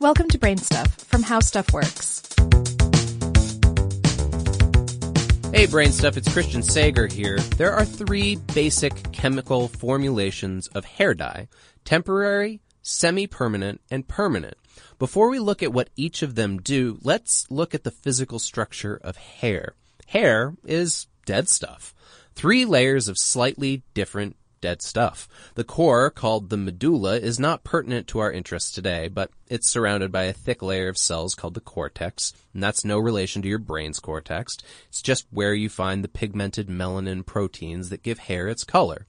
Welcome to Brain Stuff from How Stuff Works. Hey, Brain Stuff, it's Christian Sager here. There are three basic chemical formulations of hair dye temporary, semi permanent, and permanent. Before we look at what each of them do, let's look at the physical structure of hair. Hair is dead stuff. Three layers of slightly different dead stuff. The core, called the medulla, is not pertinent to our interests today, but it's surrounded by a thick layer of cells called the cortex, and that's no relation to your brain's cortex. It's just where you find the pigmented melanin proteins that give hair its color.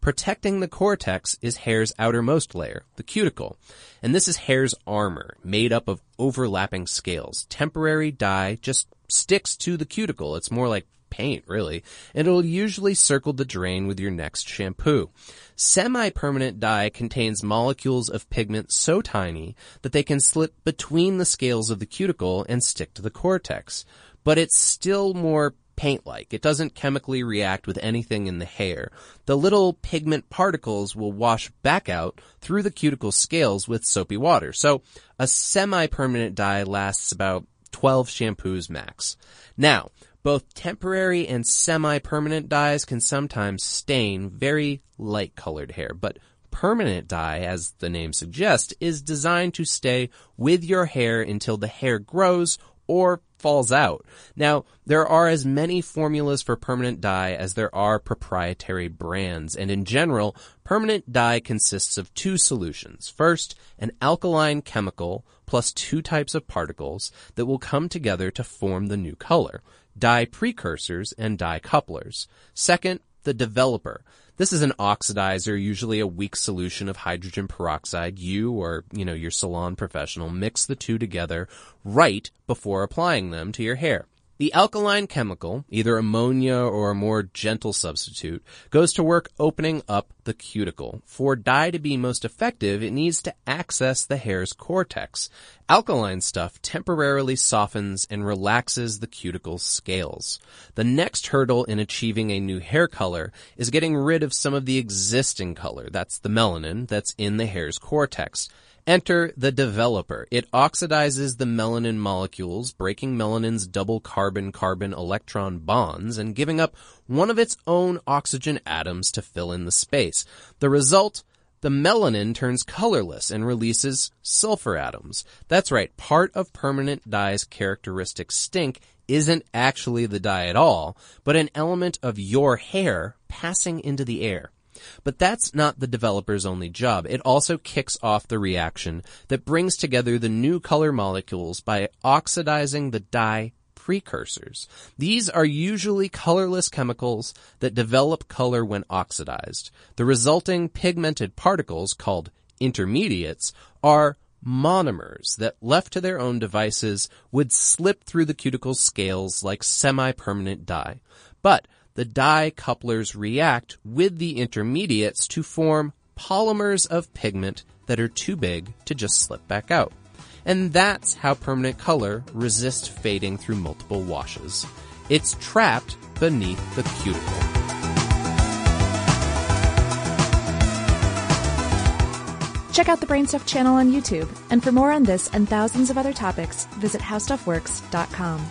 Protecting the cortex is hair's outermost layer, the cuticle. And this is hair's armor, made up of overlapping scales. Temporary dye just sticks to the cuticle. It's more like paint, really, and it'll usually circle the drain with your next shampoo. Semi-permanent dye contains molecules of pigment so tiny that they can slip between the scales of the cuticle and stick to the cortex. But it's still more paint-like. It doesn't chemically react with anything in the hair. The little pigment particles will wash back out through the cuticle scales with soapy water. So a semi-permanent dye lasts about 12 shampoos max. Now, both temporary and semi-permanent dyes can sometimes stain very light colored hair, but permanent dye, as the name suggests, is designed to stay with your hair until the hair grows or falls out. Now, there are as many formulas for permanent dye as there are proprietary brands, and in general, permanent dye consists of two solutions. First, an alkaline chemical plus two types of particles that will come together to form the new color dye precursors and dye couplers. Second, the developer. This is an oxidizer, usually a weak solution of hydrogen peroxide. You or, you know, your salon professional mix the two together right before applying them to your hair. The alkaline chemical, either ammonia or a more gentle substitute, goes to work opening up the cuticle. For dye to be most effective, it needs to access the hair's cortex. Alkaline stuff temporarily softens and relaxes the cuticle scales. The next hurdle in achieving a new hair color is getting rid of some of the existing color, that's the melanin, that's in the hair's cortex. Enter the developer. It oxidizes the melanin molecules, breaking melanin's double carbon-carbon electron bonds and giving up one of its own oxygen atoms to fill in the space. The result? The melanin turns colorless and releases sulfur atoms. That's right, part of permanent dye's characteristic stink isn't actually the dye at all, but an element of your hair passing into the air. But that's not the developer's only job. It also kicks off the reaction that brings together the new color molecules by oxidizing the dye precursors. These are usually colorless chemicals that develop color when oxidized. The resulting pigmented particles, called intermediates, are monomers that left to their own devices would slip through the cuticle scales like semi-permanent dye. But the dye couplers react with the intermediates to form polymers of pigment that are too big to just slip back out. And that's how permanent color resists fading through multiple washes. It's trapped beneath the cuticle. Check out the Brainstuff channel on YouTube, and for more on this and thousands of other topics, visit howstuffworks.com.